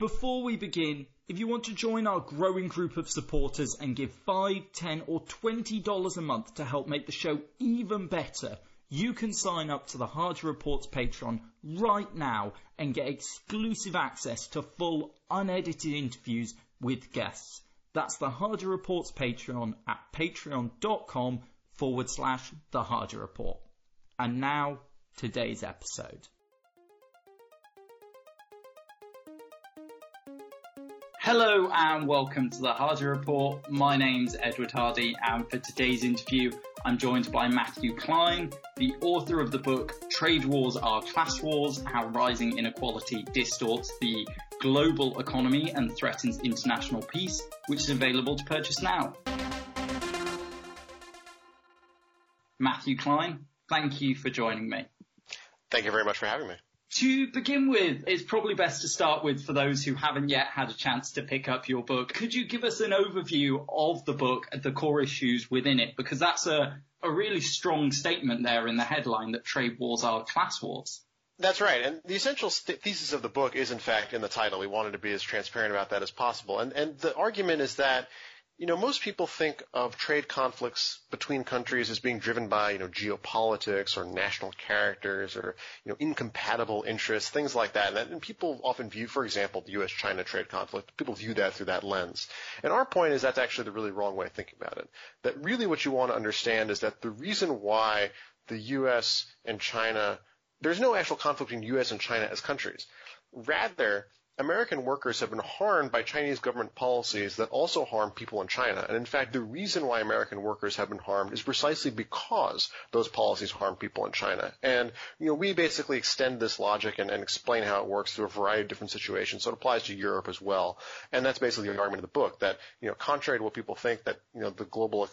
Before we begin, if you want to join our growing group of supporters and give 5, 10 or $20 a month to help make the show even better, you can sign up to the Hardy Reports Patreon right now and get exclusive access to full unedited interviews with guests. That's the Hardy Reports Patreon at patreon.com forward slash the Hardy Report. And now, today's episode. Hello and welcome to the Hardy Report. My name's Edward Hardy, and for today's interview, I'm joined by Matthew Klein, the author of the book Trade Wars Are Class Wars How Rising Inequality Distorts the Global Economy and Threatens International Peace, which is available to purchase now. Matthew Klein, thank you for joining me. Thank you very much for having me. To begin with, it's probably best to start with for those who haven't yet had a chance to pick up your book. Could you give us an overview of the book and the core issues within it? Because that's a, a really strong statement there in the headline that trade wars are class wars. That's right. And the essential st- thesis of the book is, in fact, in the title. We wanted to be as transparent about that as possible. And, and the argument is that you know, most people think of trade conflicts between countries as being driven by, you know, geopolitics or national characters or, you know, incompatible interests, things like that. And, people often view, for example, the U.S.-China trade conflict, people view that through that lens. And our point is that's actually the really wrong way of thinking about it. That really what you want to understand is that the reason why the U.S. and China, there's no actual conflict between U.S. and China as countries. Rather, American workers have been harmed by Chinese government policies that also harm people in China. And in fact, the reason why American workers have been harmed is precisely because those policies harm people in China. And, you know, we basically extend this logic and, and explain how it works through a variety of different situations. So it applies to Europe as well. And that's basically the argument of the book that, you know, contrary to what people think that, you know, the global,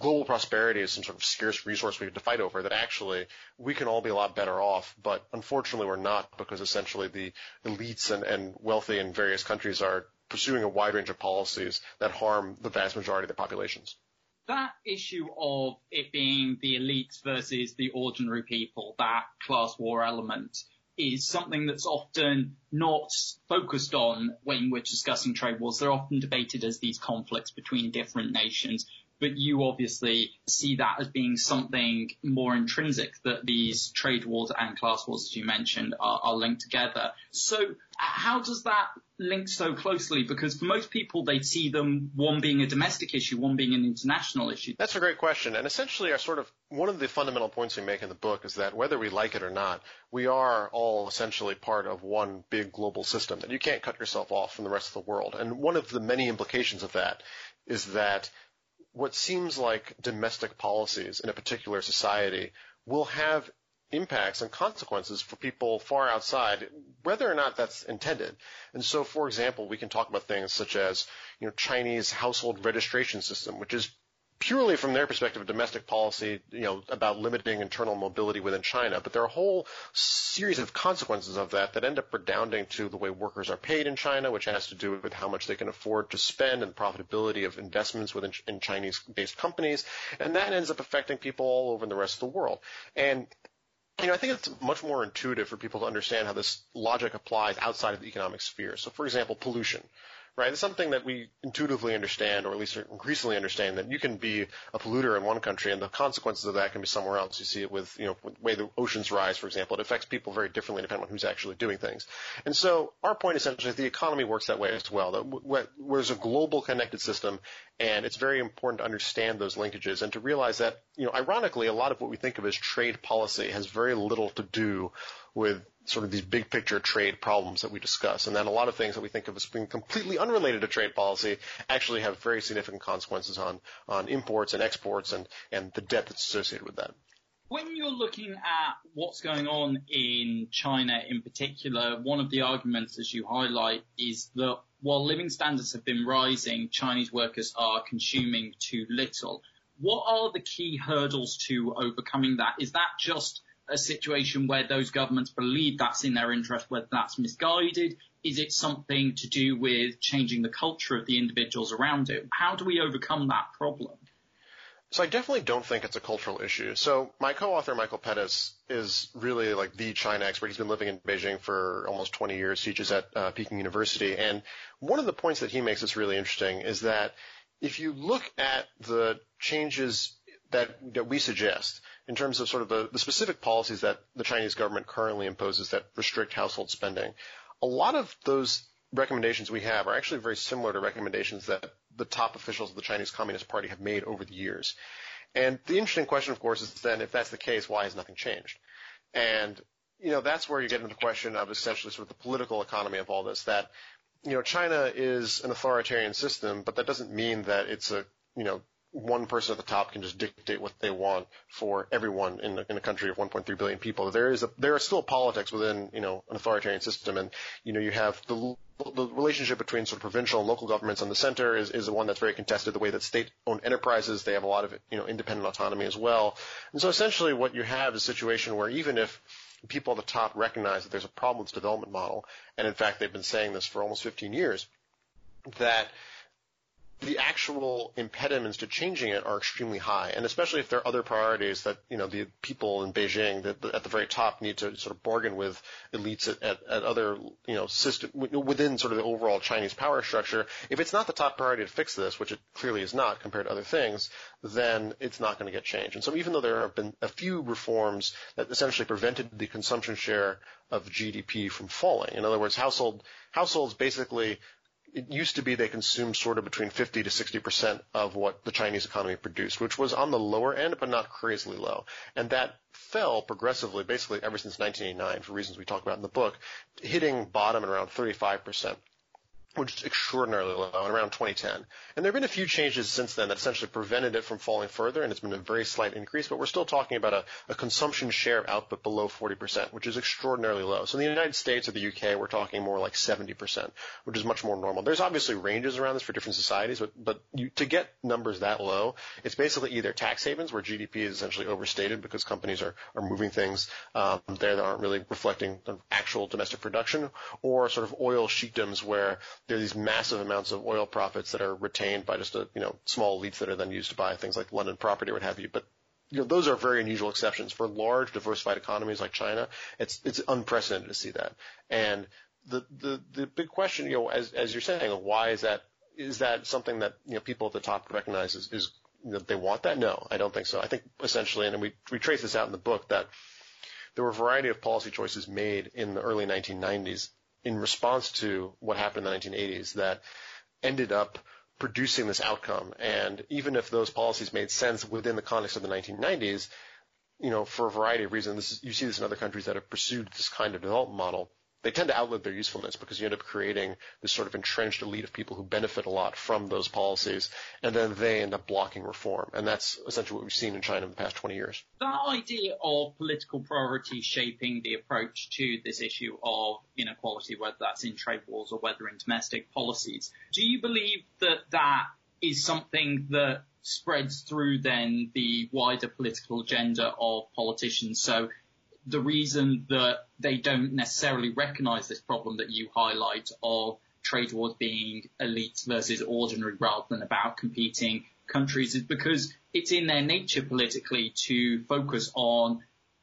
global prosperity is some sort of scarce resource we have to fight over, that actually we can all be a lot better off, but unfortunately we're not because essentially the elites and, and wealthy in various countries are pursuing a wide range of policies that harm the vast majority of the populations. That issue of it being the elites versus the ordinary people, that class war element, is something that's often not focused on when we're discussing trade wars. They're often debated as these conflicts between different nations but you obviously see that as being something more intrinsic that these trade wars and class wars, as you mentioned, are, are linked together. So how does that link so closely? Because for most people, they see them one being a domestic issue, one being an international issue. That's a great question. And essentially, our sort of one of the fundamental points we make in the book is that whether we like it or not, we are all essentially part of one big global system that you can't cut yourself off from the rest of the world. And one of the many implications of that is that what seems like domestic policies in a particular society will have impacts and consequences for people far outside, whether or not that's intended. And so, for example, we can talk about things such as, you know, Chinese household registration system, which is purely from their perspective, of domestic policy, you know, about limiting internal mobility within China. But there are a whole series of consequences of that that end up redounding to the way workers are paid in China, which has to do with how much they can afford to spend and the profitability of investments within in Chinese-based companies. And that ends up affecting people all over the rest of the world. And you know, I think it's much more intuitive for people to understand how this logic applies outside of the economic sphere. So, for example, pollution right? It's something that we intuitively understand, or at least increasingly understand, that you can be a polluter in one country, and the consequences of that can be somewhere else. You see it with, you know, the way the oceans rise, for example. It affects people very differently depending on who's actually doing things. And so our point essentially is the economy works that way as well. That there's a global connected system, and it's very important to understand those linkages and to realize that, you know, ironically, a lot of what we think of as trade policy has very little to do with sort of these big picture trade problems that we discuss. And then a lot of things that we think of as being completely unrelated to trade policy actually have very significant consequences on, on imports and exports and, and the debt that's associated with that. When you're looking at what's going on in China in particular, one of the arguments, as you highlight, is that while living standards have been rising, Chinese workers are consuming too little. What are the key hurdles to overcoming that? Is that just a situation where those governments believe that's in their interest, whether that's misguided? Is it something to do with changing the culture of the individuals around it? How do we overcome that problem? So I definitely don't think it's a cultural issue. So my co-author Michael Pettis is really like the China expert. He's been living in Beijing for almost 20 years, teaches at uh, Peking University, and one of the points that he makes that's really interesting is that if you look at the changes that that we suggest in terms of sort of the, the specific policies that the Chinese government currently imposes that restrict household spending, a lot of those recommendations we have are actually very similar to recommendations that the top officials of the Chinese Communist Party have made over the years. And the interesting question, of course, is then if that's the case, why has nothing changed? And, you know, that's where you get into the question of essentially sort of the political economy of all this, that, you know, China is an authoritarian system, but that doesn't mean that it's a, you know, one person at the top can just dictate what they want for everyone in a, in a country of 1.3 billion people. There is a, there are still politics within, you know, an authoritarian system. And, you know, you have the, the relationship between sort of provincial and local governments and the center is, is the one that's very contested. The way that state-owned enterprises, they have a lot of, you know, independent autonomy as well. And so essentially what you have is a situation where even if people at the top recognize that there's a problem with development model, and in fact they've been saying this for almost 15 years, that the actual impediments to changing it are extremely high, and especially if there are other priorities that you know the people in Beijing that at the very top need to sort of bargain with elites at, at, at other you know system within sort of the overall Chinese power structure. If it's not the top priority to fix this, which it clearly is not compared to other things, then it's not going to get changed. And so even though there have been a few reforms that essentially prevented the consumption share of GDP from falling, in other words, household households basically it used to be they consumed sort of between 50 to 60 percent of what the Chinese economy produced, which was on the lower end, but not crazily low. And that fell progressively, basically ever since 1989, for reasons we talk about in the book, hitting bottom at around 35 percent which is extraordinarily low, and around 2010. And there have been a few changes since then that essentially prevented it from falling further, and it's been a very slight increase, but we're still talking about a, a consumption share of output below 40%, which is extraordinarily low. So in the United States or the UK, we're talking more like 70%, which is much more normal. There's obviously ranges around this for different societies, but, but you, to get numbers that low, it's basically either tax havens where GDP is essentially overstated because companies are, are moving things um, there that aren't really reflecting actual domestic production, or sort of oil sheikdoms where there are these massive amounts of oil profits that are retained by just a you know small elites that are then used to buy things like London property or what have you. But you know, those are very unusual exceptions for large diversified economies like China. It's it's unprecedented to see that. And the the the big question, you know, as as you're saying, why is that? Is that something that you know people at the top recognize is, is they want that? No, I don't think so. I think essentially, and we we trace this out in the book that there were a variety of policy choices made in the early 1990s in response to what happened in the 1980s that ended up producing this outcome. And even if those policies made sense within the context of the 1990s, you know, for a variety of reasons, you see this in other countries that have pursued this kind of development model they tend to outlive their usefulness because you end up creating this sort of entrenched elite of people who benefit a lot from those policies, and then they end up blocking reform. And that's essentially what we've seen in China in the past 20 years. That idea of political priorities shaping the approach to this issue of inequality, whether that's in trade wars or whether in domestic policies, do you believe that that is something that spreads through then the wider political agenda of politicians? So the reason that they don't necessarily recognize this problem that you highlight of trade wars being elites versus ordinary rather than about competing countries is because it's in their nature politically to focus on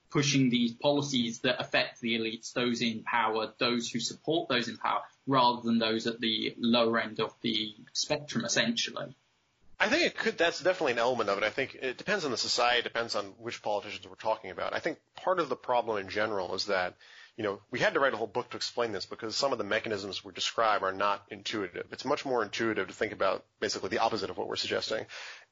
pushing these policies that affect the elites, those in power, those who support those in power, rather than those at the lower end of the spectrum, essentially. I think it could. That's definitely an element of it. I think it depends on the society. Depends on which politicians we're talking about. I think part of the problem in general is that you know we had to write a whole book to explain this because some of the mechanisms we describe are not intuitive. It's much more intuitive to think about basically the opposite of what we're suggesting.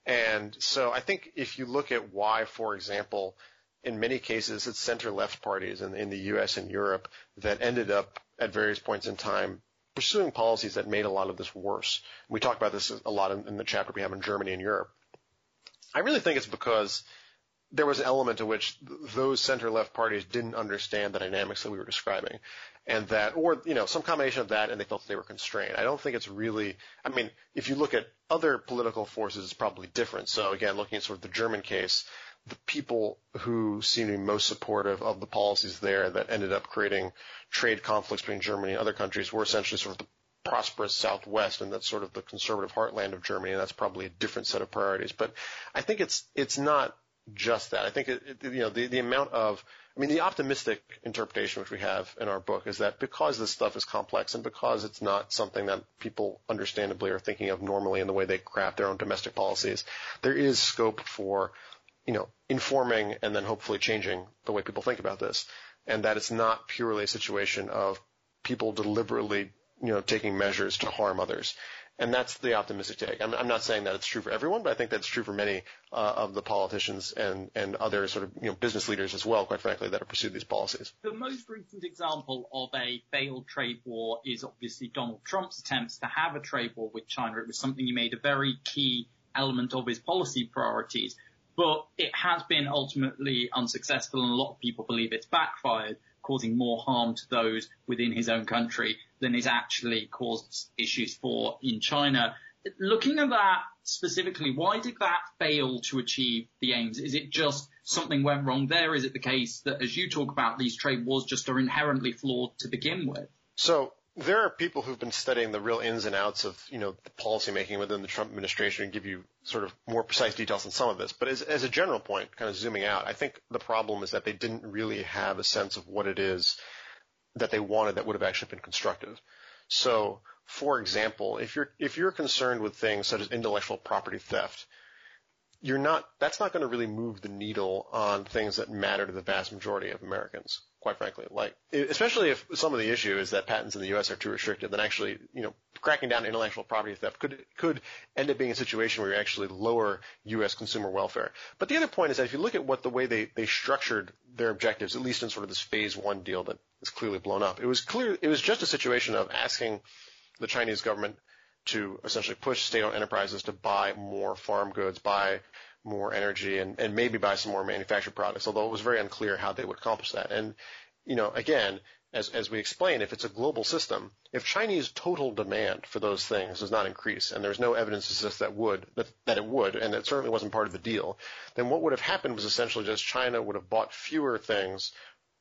And so I think if you look at why, for example, in many cases it's center-left parties in, in the U.S. and Europe that ended up at various points in time pursuing policies that made a lot of this worse. We talk about this a lot in, in the chapter we have in Germany and Europe. I really think it's because there was an element to which those center-left parties didn't understand the dynamics that we were describing, and that, or you know, some combination of that, and they felt that they were constrained. I don't think it's really. I mean, if you look at other political forces, it's probably different. So again, looking at sort of the German case, the people who seem to be most supportive of the policies there that ended up creating trade conflicts between Germany and other countries were essentially sort of the prosperous Southwest, and that's sort of the conservative heartland of Germany, and that's probably a different set of priorities. But I think it's it's not just that. I think it, it, you know the the amount of I mean the optimistic interpretation which we have in our book is that because this stuff is complex and because it's not something that people understandably are thinking of normally in the way they craft their own domestic policies, there is scope for you know informing and then hopefully changing the way people think about this, and that it's not purely a situation of people deliberately you know taking measures to harm others. And that's the optimistic take. I'm, I'm, not saying that it's true for everyone, but I think that's true for many uh, of the politicians and, and other sort of you know business leaders as well, quite frankly, that have pursued these policies. The most recent example of a failed trade war is obviously Donald Trump's attempts to have a trade war with China. It was something he made a very key element of his policy priorities, but it has been ultimately unsuccessful, and a lot of people believe it's backfired causing more harm to those within his own country than it's actually caused issues for in China. Looking at that specifically, why did that fail to achieve the aims? Is it just something went wrong there? Is it the case that, as you talk about, these trade wars just are inherently flawed to begin with? So there are people who've been studying the real ins and outs of, you know, the policy making within the Trump administration and give you sort of more precise details on some of this. But as, as a general point, kind of zooming out, I think the problem is that they didn't really have a sense of what it is that they wanted that would have actually been constructive. So, for example, if you're if you're concerned with things such as intellectual property theft, you're not that's not going to really move the needle on things that matter to the vast majority of Americans quite frankly. Like, especially if some of the issue is that patents in the U.S. are too restrictive, then actually, you know, cracking down intellectual property theft could could end up being a situation where you actually lower U.S. consumer welfare. But the other point is that if you look at what the way they they structured their objectives, at least in sort of this phase one deal that is clearly blown up, it was clear it was just a situation of asking the Chinese government to essentially push state-owned enterprises to buy more farm goods, buy more energy and, and maybe buy some more manufactured products, although it was very unclear how they would accomplish that. And, you know, again, as, as we explained, if it's a global system, if Chinese total demand for those things does not increase, and there's no evidence to suggest that would, that, that it would, and it certainly wasn't part of the deal, then what would have happened was essentially just China would have bought fewer things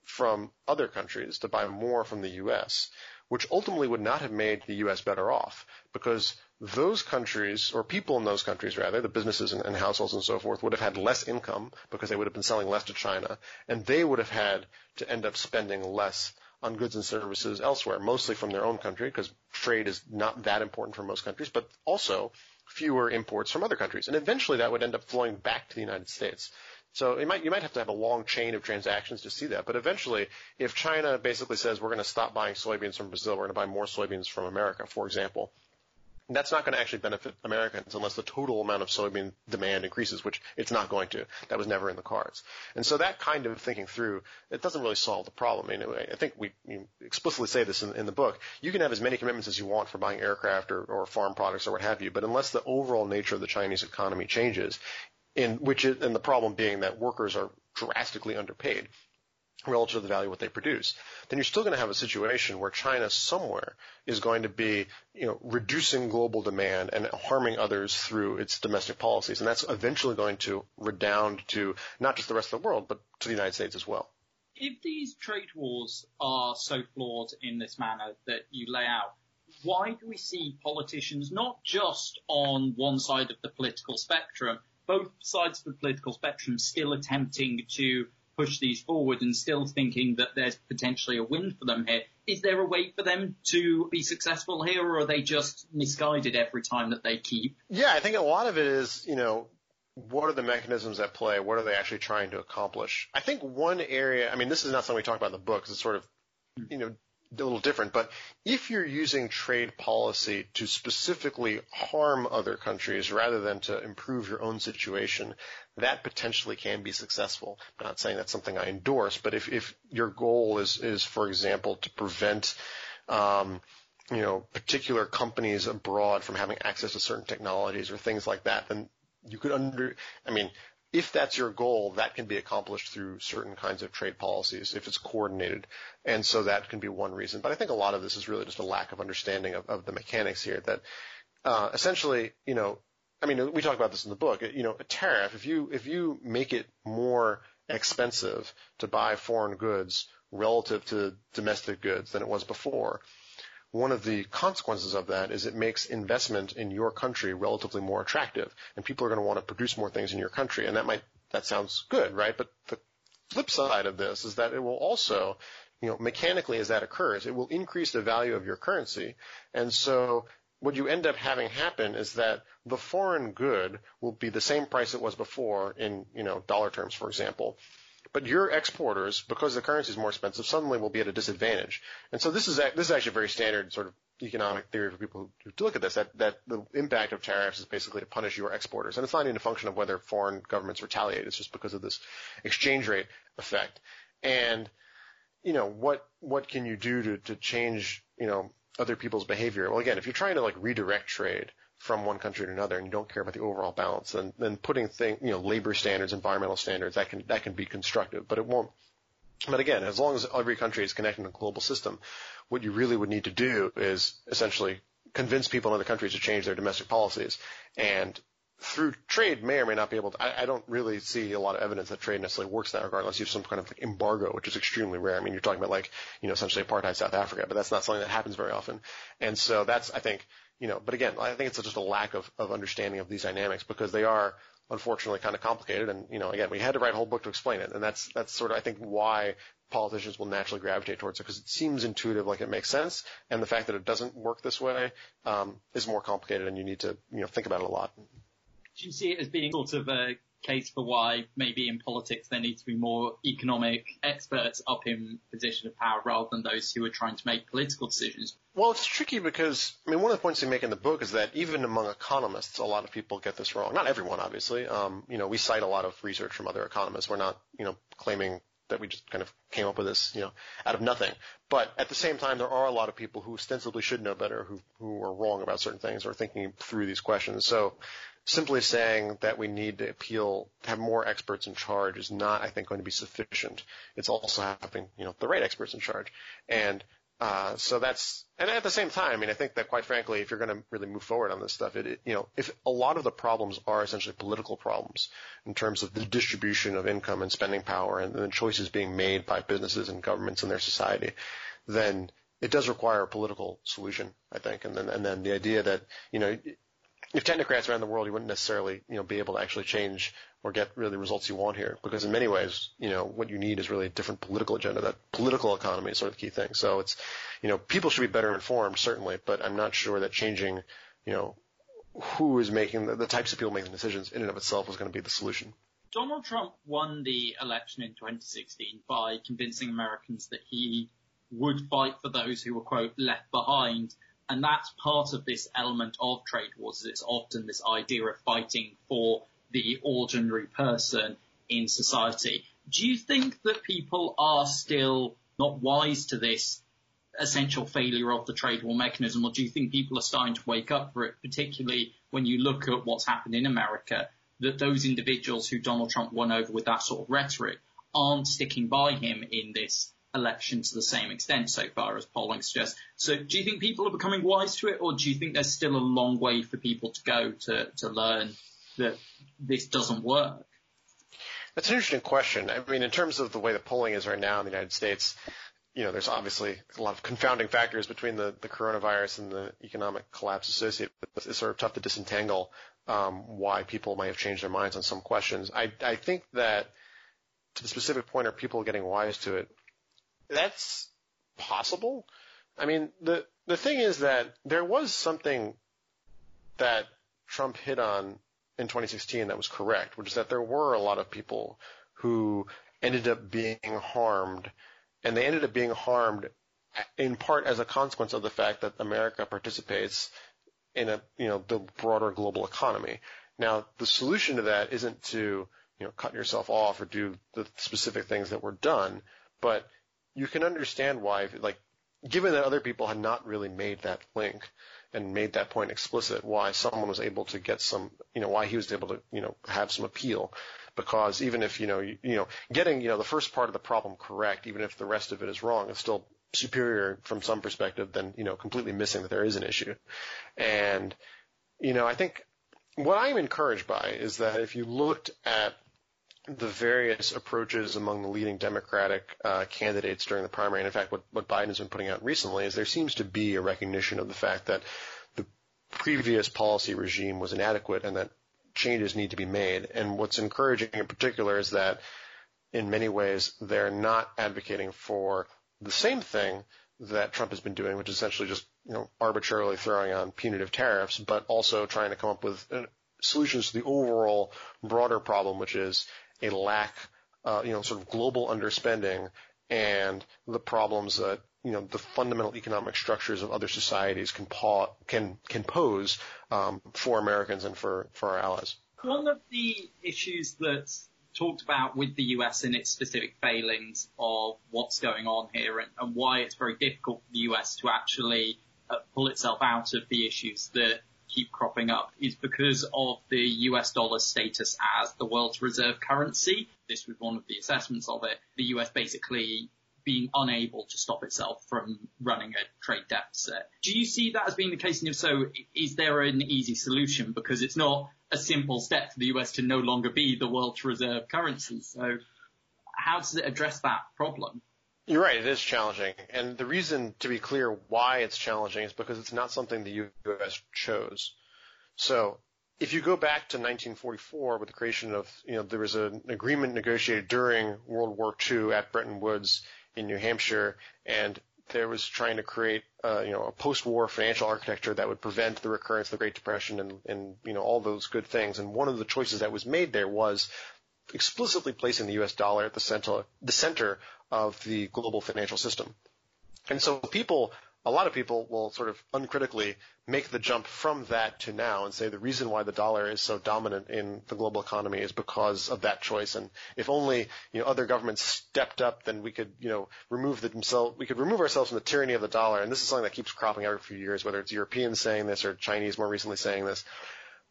from other countries to buy more from the U.S., which ultimately would not have made the U.S. better off because those countries, or people in those countries rather, the businesses and, and, households and so forth, would have had less income because they would have been selling less to China, and they would have had to end up spending less on goods and services elsewhere, mostly from their own country, because trade is not that important for most countries, but also fewer imports from other countries. And eventually that would end up flowing back to the United States. So you might you might have to have a long chain of transactions to see that. But eventually, if China basically says we're going to stop buying soybeans from Brazil, we're going to buy more soybeans from America, for example, that's not going to actually benefit Americans unless the total amount of soybean demand increases, which it's not going to. That was never in the cards. And so that kind of thinking through, it doesn't really solve the problem. I, mean, I think we explicitly say this in, in, the book. You can have as many commitments as you want for buying aircraft or, or farm products or what have you, but unless the overall nature of the Chinese economy changes, in which is, and the problem being that workers are drastically underpaid, relative to the value of what they produce, then you're still going to have a situation where China somewhere is going to be, you know, reducing global demand and harming others through its domestic policies. And that's eventually going to redound to not just the rest of the world, but to the United States as well. If these trade wars are so flawed in this manner that you lay out, why do we see politicians not just on one side of the political spectrum, both sides of the political spectrum still attempting to push these forward and still thinking that there's potentially a win for them here. Is there a way for them to be successful here or are they just misguided every time that they keep? Yeah, I think a lot of it is, you know, what are the mechanisms at play? What are they actually trying to accomplish? I think one area, I mean, this is not something we talk about in the book it's sort of, you know, a little different, but if you're using trade policy to specifically harm other countries rather than to improve your own situation, that potentially can be successful. I'm not saying that's something I endorse, but if, if your goal is, is, for example, to prevent, um, you know, particular companies abroad from having access to certain technologies or things like that, then you could under, I mean, if that's your goal, that can be accomplished through certain kinds of trade policies if it's coordinated. And so that can be one reason. But I think a lot of this is really just a lack of understanding of, of the mechanics here that uh, essentially, you know, I mean, we talk about this in the book. You know, a tariff, if you if you make it more expensive to buy foreign goods relative to domestic goods than it was before, one of the consequences of that is it makes investment in your country relatively more attractive, and people are going to want to produce more things in your country, and that might that sounds good, right? But the flip side of this is that it will also, you know, mechanically as that occurs, it will increase the value of your currency, and so what you end up having happen is that the foreign good will be the same price it was before in, you know, dollar terms, for example. But your exporters, because the currency is more expensive, suddenly will be at a disadvantage. And so this is this is actually a very standard sort of economic theory for people who, look at this. That that the impact of tariffs is basically to punish your exporters, and it's not even a function of whether foreign governments retaliate. It's just because of this exchange rate effect. And you know what what can you do to to change you know other people's behavior. Well, again, if you're trying to like redirect trade from one country to another and you don't care about the overall balance, then, then putting thing, you know, labor standards, environmental standards, that can, that can be constructive, but it won't. But again, as long as every country is connected to a global system, what you really would need to do is essentially convince people in other countries to change their domestic policies and through trade may or may not be able to. I, I, don't really see a lot of evidence that trade necessarily works in that regard unless you have some kind of like embargo, which is extremely rare. I mean, you're talking about like, you know, essentially apartheid South Africa, but that's not something that happens very often. And so that's, I think, you know, but again, I think it's just a lack of, of understanding of these dynamics because they are unfortunately kind of complicated. And, you know, again, we had to write a whole book to explain it. And that's, that's sort of, I think, why politicians will naturally gravitate towards it because it seems intuitive, like it makes sense. And the fact that it doesn't work this way, um, is more complicated and you need to, you know, think about it a lot do you see it as being sort of a case for why maybe in politics there needs to be more economic experts up in position of power rather than those who are trying to make political decisions? Well, it's tricky because, I mean, one of the points we make in the book is that even among economists, a lot of people get this wrong. Not everyone, obviously. Um, you know, we cite a lot of research from other economists. We're not, you know, claiming that we just kind of came up with this, you know, out of nothing. But at the same time, there are a lot of people who ostensibly should know better, who who are wrong about certain things or thinking through these questions. So simply saying that we need to appeal, have more experts in charge is not, I think, going to be sufficient. It's also having, you know, the right experts in charge. And uh, so that's, and at the same time, I mean, I think that quite frankly, if you're going to really move forward on this stuff, it, it, you know, if a lot of the problems are essentially political problems in terms of the distribution of income and spending power and the choices being made by businesses and governments in their society, then it does require a political solution, I think. And then, and then the idea that, you know, if technocrats around the world, you wouldn't necessarily, you know, be able to actually change or get really the results you want here. Because in many ways, you know, what you need is really a different political agenda. That political economy is sort of the key thing. So it's, you know, people should be better informed, certainly, but I'm not sure that changing, you know, who is making the, the types of people making decisions in and of itself is going to be the solution. Donald Trump won the election in 2016 by convincing Americans that he would fight for those who were, quote, left behind and that's part of this element of trade wars. It's often this idea of fighting for the ordinary person in society. Do you think that people are still not wise to this essential failure of the trade war mechanism, or do you think people are starting to wake up for it, particularly when you look at what's happened in America, that those individuals who Donald Trump won over with that sort of rhetoric aren't sticking by him in this election to the same extent so far as polling suggests. So do you think people are becoming wise to it or do you think there's still a long way for people to go to, to learn that this doesn't work? That's an interesting question. I mean, in terms of the way the polling is right now in the United States, you know, there's obviously a lot of confounding factors between the, the coronavirus and the economic collapse associated with this. It's sort of tough to disentangle um, why people might have changed their minds on some questions. I, I think that to the specific point, are people getting wise to it? That's possible. I mean, the the thing is that there was something that Trump hit on in 2016 that was correct, which is that there were a lot of people who ended up being harmed, and they ended up being harmed in part as a consequence of the fact that America participates in a you know the broader global economy. Now, the solution to that isn't to you know cut yourself off or do the specific things that were done, but you can understand why, like, given that other people had not really made that link and made that point explicit, why someone was able to get some, you know, why he was able to, you know, have some appeal. Because even if, you know, you, you know, getting, you know, the first part of the problem correct, even if the rest of it is wrong, is still superior from some perspective than, you know, completely missing that there is an issue. And, you know, I think what I'm encouraged by is that if you looked at the various approaches among the leading Democratic uh, candidates during the primary, and in fact, what, what Biden has been putting out recently is there seems to be a recognition of the fact that the previous policy regime was inadequate and that changes need to be made. And what's encouraging in particular is that in many ways they're not advocating for the same thing that Trump has been doing, which is essentially just you know arbitrarily throwing on punitive tariffs, but also trying to come up with uh, solutions to the overall broader problem, which is a lack, uh, you know, sort of global underspending and the problems that you know the fundamental economic structures of other societies can pa- can can pose um, for Americans and for for our allies. One of the issues that's talked about with the US and its specific failings of what's going on here and, and why it's very difficult for the US to actually uh, pull itself out of the issues that keep cropping up is because of the US dollar status as the world's reserve currency. This was one of the assessments of it. The US basically being unable to stop itself from running a trade deficit. Do you see that as being the case? And if so, is there an easy solution? Because it's not a simple step for the US to no longer be the world's reserve currency. So how does it address that problem? You're right. It is challenging. And the reason, to be clear, why it's challenging is because it's not something the U.S. chose. So if you go back to 1944 with the creation of, you know, there was an agreement negotiated during World War II at Bretton Woods in New Hampshire, and there was trying to create, uh, you know, a post-war financial architecture that would prevent the recurrence of the Great Depression and, and, you know, all those good things. And one of the choices that was made there was explicitly placing the U.S. dollar at the center, the center of the global financial system. And so people, a lot of people will sort of uncritically make the jump from that to now and say the reason why the dollar is so dominant in the global economy is because of that choice. And if only, you know, other governments stepped up, then we could, you know, remove themselves, we could remove ourselves from the tyranny of the dollar. And this is something that keeps cropping every few years, whether it's Europeans saying this or Chinese more recently saying this.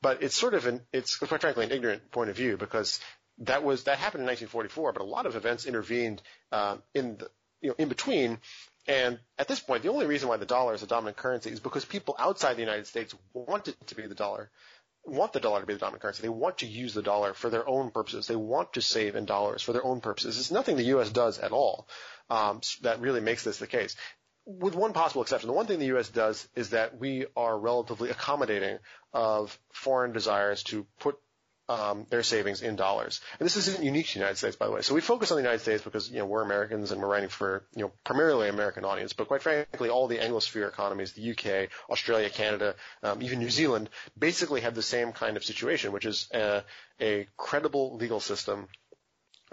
But it's sort of an, it's quite frankly an ignorant point of view because that was that happened in 1944, but a lot of events intervened uh, in the you know in between. And at this point, the only reason why the dollar is a dominant currency is because people outside the United States want it to be the dollar, want the dollar to be the dominant currency. They want to use the dollar for their own purposes. They want to save in dollars for their own purposes. It's nothing the U.S. does at all um, that really makes this the case with one possible exception. The one thing the U.S. does is that we are relatively accommodating of foreign desires to put um, their savings in dollars. And this isn't unique to the United States, by the way. So we focus on the United States because you know we're Americans and we're writing for you know primarily American audience. But quite frankly, all the Anglosphere economies, the UK, Australia, Canada, um, even New Zealand, basically have the same kind of situation, which is a, a credible legal system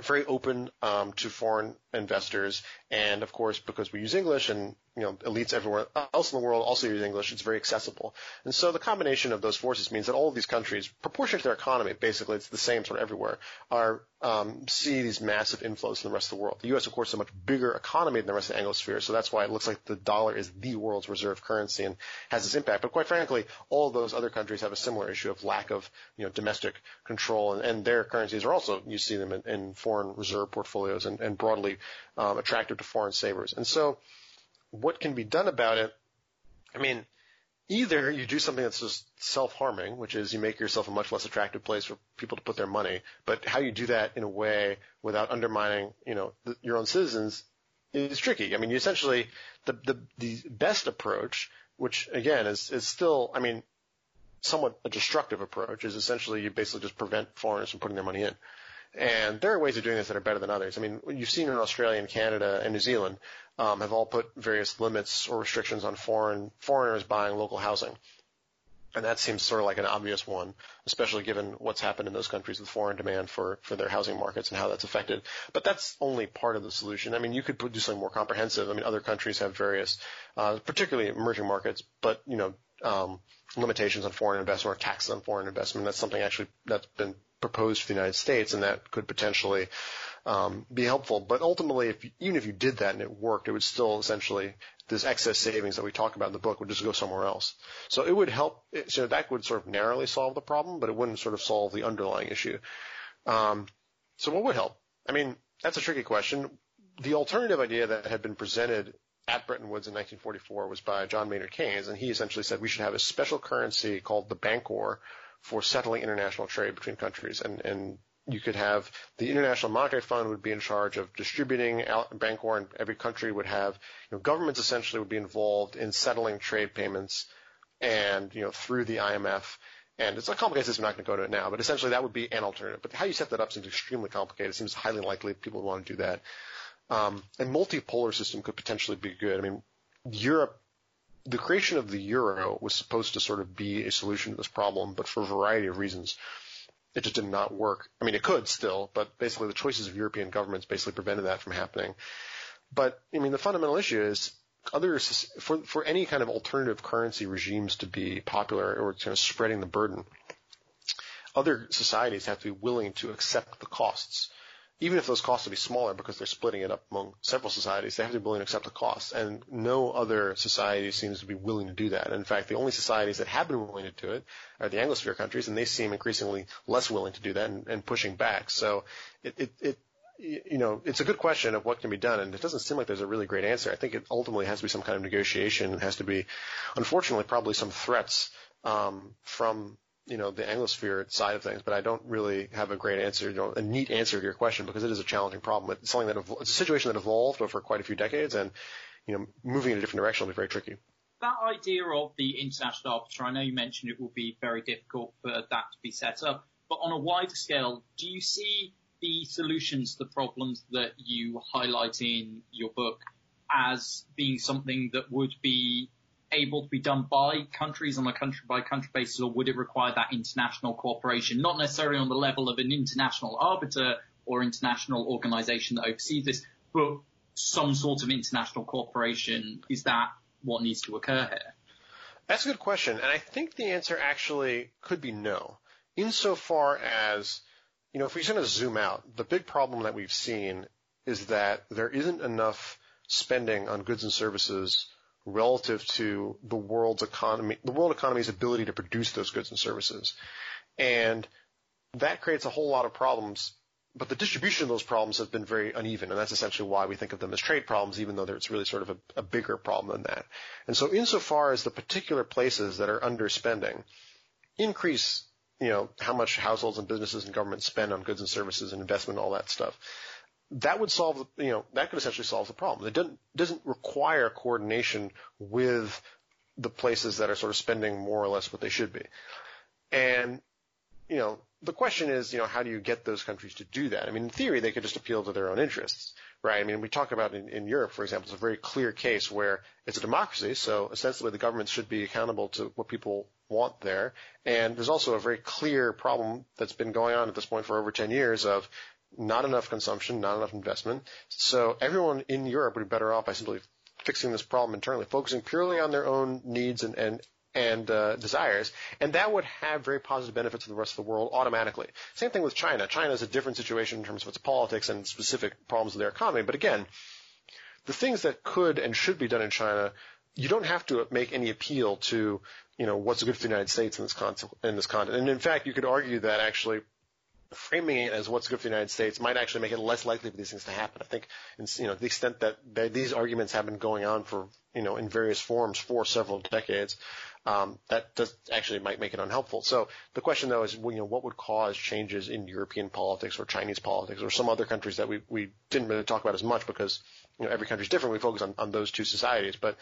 very open um, to foreign investors, and of course, because we use English and you know, elites everywhere else in the world also use English. It's very accessible. And so the combination of those forces means that all of these countries, proportionate to their economy, basically it's the same sort of everywhere, are um, see these massive inflows from the rest of the world. The U.S., of course, is a much bigger economy than the rest of the Anglosphere, so that's why it looks like the dollar is the world's reserve currency and has this impact. But quite frankly, all those other countries have a similar issue of lack of you know domestic control, and, and their currencies are also you see them in, in foreign reserve portfolios and, and broadly um, attractive to foreign savers. And so what can be done about it? I mean, either you do something that's just self-harming, which is you make yourself a much less attractive place for people to put their money, but how you do that in a way without undermining, you know, the, your own citizens is tricky. I mean, you essentially, the, the, the best approach, which again is, is still, I mean, somewhat a destructive approach, is essentially you basically just prevent foreigners from putting their money in. And there are ways of doing this that are better than others. I mean, you've seen in Australia and Canada and New Zealand um, have all put various limits or restrictions on foreign foreigners buying local housing. And that seems sort of like an obvious one, especially given what's happened in those countries with foreign demand for, for their housing markets and how that's affected. But that's only part of the solution. I mean, you could do something more comprehensive. I mean, other countries have various, uh, particularly emerging markets, but, you know, um, limitations on foreign investment or taxes on foreign investment. That's something actually that's been proposed for the United States, and that could potentially um, be helpful. But ultimately, if you, even if you did that and it worked, it would still essentially this excess savings that we talk about in the book would just go somewhere else. So it would help. So that would sort of narrowly solve the problem, but it wouldn't sort of solve the underlying issue. Um, so what would help? I mean, that's a tricky question. The alternative idea that had been presented at Bretton Woods in 1944 was by John Maynard Keynes, and he essentially said we should have a special currency called the Bancor for settling international trade between countries. And, and you could have the International Monetary Fund would be in charge of distributing. Bancor in every country would have, you know, governments essentially would be involved in settling trade payments, and you know through the IMF. And it's a complicated system. I'm not going to go to it now, but essentially that would be an alternative. But how you set that up seems extremely complicated. It seems highly likely people would want to do that. Um, a multipolar system could potentially be good. I mean, Europe, the creation of the euro was supposed to sort of be a solution to this problem, but for a variety of reasons, it just did not work. I mean, it could still, but basically the choices of European governments basically prevented that from happening. But I mean, the fundamental issue is others for for any kind of alternative currency regimes to be popular or kind of spreading the burden. Other societies have to be willing to accept the costs even if those costs will be smaller because they're splitting it up among several societies, they have to be willing to accept the costs. And no other society seems to be willing to do that. And in fact, the only societies that have been willing to do it are the Anglosphere countries, and they seem increasingly less willing to do that and, and pushing back. So it, it, it you know, it's a good question of what can be done, and it doesn't seem like there's a really great answer. I think it ultimately has to be some kind of negotiation. It has to be, unfortunately, probably some threats um, from you know, the Anglosphere side of things, but I don't really have a great answer, you know, a neat answer to your question because it is a challenging problem. It's something that it's a situation that evolved over quite a few decades, and you know, moving in a different direction will be very tricky. That idea of the international arbiter, I know you mentioned it will be very difficult for that to be set up, but on a wider scale, do you see the solutions to the problems that you highlight in your book as being something that would be able to be done by countries on a country by country basis, or would it require that international cooperation? Not necessarily on the level of an international arbiter or international organization that oversees this, but some sort of international cooperation. Is that what needs to occur here? That's a good question. And I think the answer actually could be no. Insofar as, you know, if we kind of zoom out, the big problem that we've seen is that there isn't enough spending on goods and services relative to the world's economy, the world economy's ability to produce those goods and services. And that creates a whole lot of problems, but the distribution of those problems has been very uneven, and that's essentially why we think of them as trade problems, even though it's really sort of a, a bigger problem than that. And so insofar as the particular places that are underspending increase, you know, how much households and businesses and governments spend on goods and services and investment and all that stuff, that would solve, the, you know, that could essentially solve the problem. It doesn't, doesn't require coordination with the places that are sort of spending more or less what they should be. And, you know, the question is, you know, how do you get those countries to do that? I mean, in theory, they could just appeal to their own interests, right? I mean, we talk about in, in Europe, for example, it's a very clear case where it's a democracy, so essentially the government should be accountable to what people want there. And there's also a very clear problem that's been going on at this point for over 10 years of not enough consumption, not enough investment. So everyone in Europe would be better off by simply fixing this problem internally, focusing purely on their own needs and, and and uh, desires, and that would have very positive benefits for the rest of the world automatically. Same thing with China. China is a different situation in terms of its politics and specific problems of their economy. But again, the things that could and should be done in China, you don't have to make any appeal to, you know, what's good for the United States in this, con- in this continent. And in fact, you could argue that actually framing it as what's good for the United States might actually make it less likely for these things to happen. I think, you know, the extent that these arguments have been going on for, you know, in various forms for several decades, um, that does actually might make it unhelpful. So the question though is, you know, what would cause changes in European politics or Chinese politics or some other countries that we, we didn't really talk about as much because, you know, every country is different. We focus on, on those two societies, but,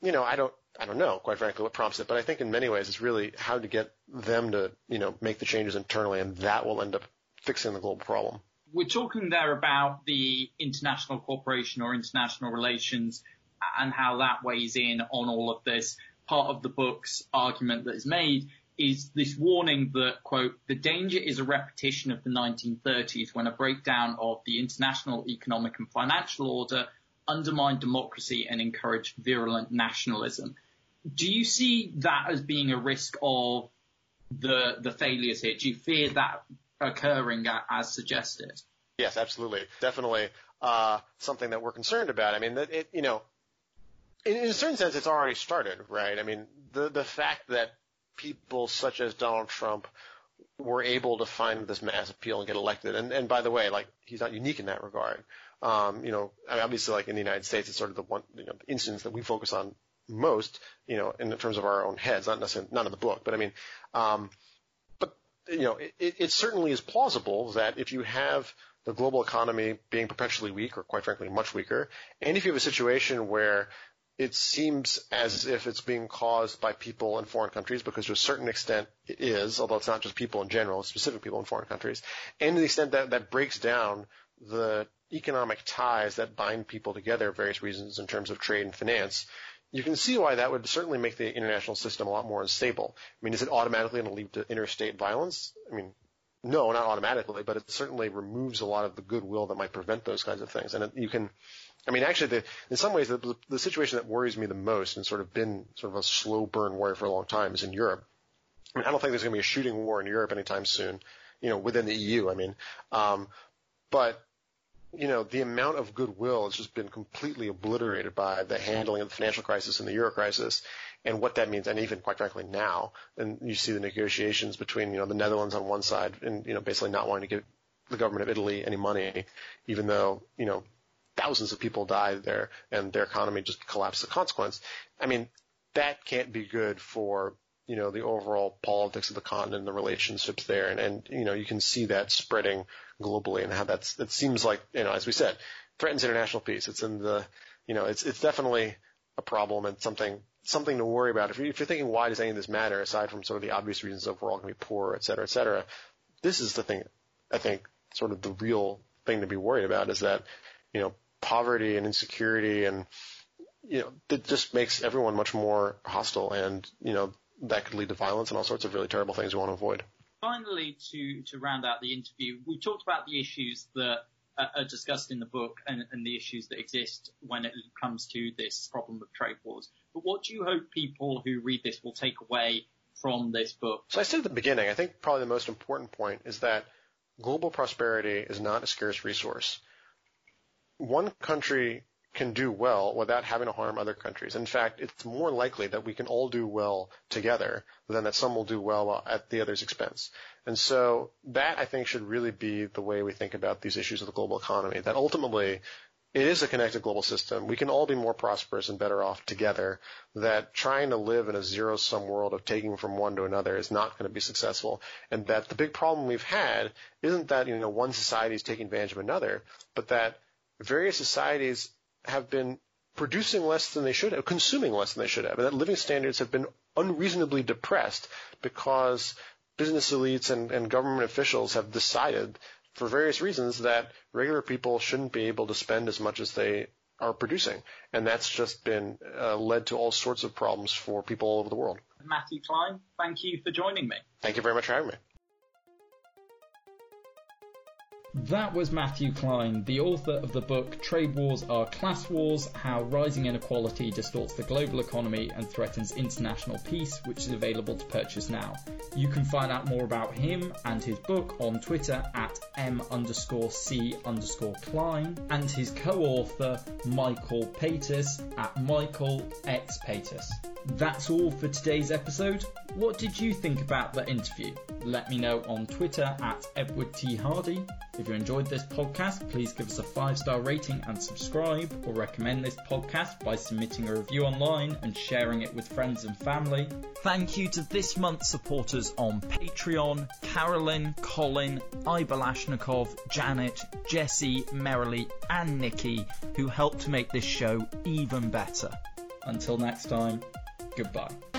you know, I don't, I don't know, quite frankly, what prompts it. But I think in many ways it's really how to get them to, you know, make the changes internally, and that will end up fixing the global problem. We're talking there about the international cooperation or international relations and how that weighs in on all of this. Part of the book's argument that is made is this warning that, quote, the danger is a repetition of the 1930s when a breakdown of the international economic and financial order undermined democracy and encouraged virulent nationalism. Do you see that as being a risk of the the failures here? Do you fear that occurring as suggested? Yes, absolutely, definitely uh, something that we're concerned about. I mean, it, you know, in, in a certain sense, it's already started, right? I mean, the the fact that people such as Donald Trump were able to find this mass appeal and get elected, and and by the way, like he's not unique in that regard. Um, you know, obviously, like in the United States, it's sort of the one you know, instance that we focus on most, you know, in terms of our own heads, not necessarily not in the book, but I mean, um, but you know, it, it certainly is plausible that if you have the global economy being perpetually weak, or quite frankly, much weaker, and if you have a situation where it seems as if it's being caused by people in foreign countries because to a certain extent it is, although it's not just people in general, it's specific people in foreign countries, and to the extent that that breaks down the economic ties that bind people together for various reasons in terms of trade and finance, you can see why that would certainly make the international system a lot more unstable. I mean, is it automatically going to lead to interstate violence? I mean, no, not automatically, but it certainly removes a lot of the goodwill that might prevent those kinds of things. And it, you can, I mean, actually, the, in some ways, the, the situation that worries me the most and sort of been sort of a slow burn worry for a long time is in Europe. I mean, I don't think there's going to be a shooting war in Europe anytime soon, you know, within the EU, I mean. Um, but you know, the amount of goodwill has just been completely obliterated by the handling of the financial crisis and the euro crisis and what that means. And even quite frankly now, and you see the negotiations between, you know, the Netherlands on one side and, you know, basically not wanting to give the government of Italy any money, even though, you know, thousands of people died there and their economy just collapsed as a consequence. I mean, that can't be good for you know, the overall politics of the continent and the relationships there. And, and, you know, you can see that spreading globally and how that's, it seems like, you know, as we said, threatens international peace. It's in the, you know, it's, it's definitely a problem and something, something to worry about. If, you're, if you're thinking, why does any of this matter aside from sort of the obvious reasons of we're all going to be poor, et cetera, et cetera, this is the thing, I think, sort of the real thing to be worried about is that, you know, poverty and insecurity and, you know, it just makes everyone much more hostile and, you know, that could lead to violence and all sorts of really terrible things we want to avoid. Finally, to, to round out the interview, we talked about the issues that are discussed in the book and, and, the issues that exist when it comes to this problem of trade wars. But what do you hope people who read this will take away from this book? So I said at the beginning, I think probably the most important point is that global prosperity is not a scarce resource. One country can do well without having to harm other countries. In fact, it's more likely that we can all do well together than that some will do well at the other's expense. And so that I think should really be the way we think about these issues of the global economy, that ultimately it is a connected global system. We can all be more prosperous and better off together. That trying to live in a zero sum world of taking from one to another is not going to be successful. And that the big problem we've had isn't that, you know, one society is taking advantage of another, but that various societies have been producing less than they should have, consuming less than they should have, and that living standards have been unreasonably depressed because business elites and, and government officials have decided for various reasons that regular people shouldn't be able to spend as much as they are producing. And that's just been uh, led to all sorts of problems for people all over the world. Matthew Klein, thank you for joining me. Thank you very much for having me. That was Matthew Klein, the author of the book Trade Wars Are Class Wars How Rising Inequality Distorts the Global Economy and Threatens International Peace, which is available to purchase now. You can find out more about him and his book on Twitter at m underscore c underscore Klein and his co-author Michael Pettis at Michael X Pettis. That's all for today's episode. What did you think about the interview? Let me know on Twitter at Edward T. Hardy. If you enjoyed this podcast, please give us a five star rating and subscribe, or recommend this podcast by submitting a review online and sharing it with friends and family. Thank you to this month's supporters on Patreon Carolyn, Colin, Ibalashnikov, Janet, Jesse, Merrily, and Nikki, who helped to make this show even better. Until next time, goodbye.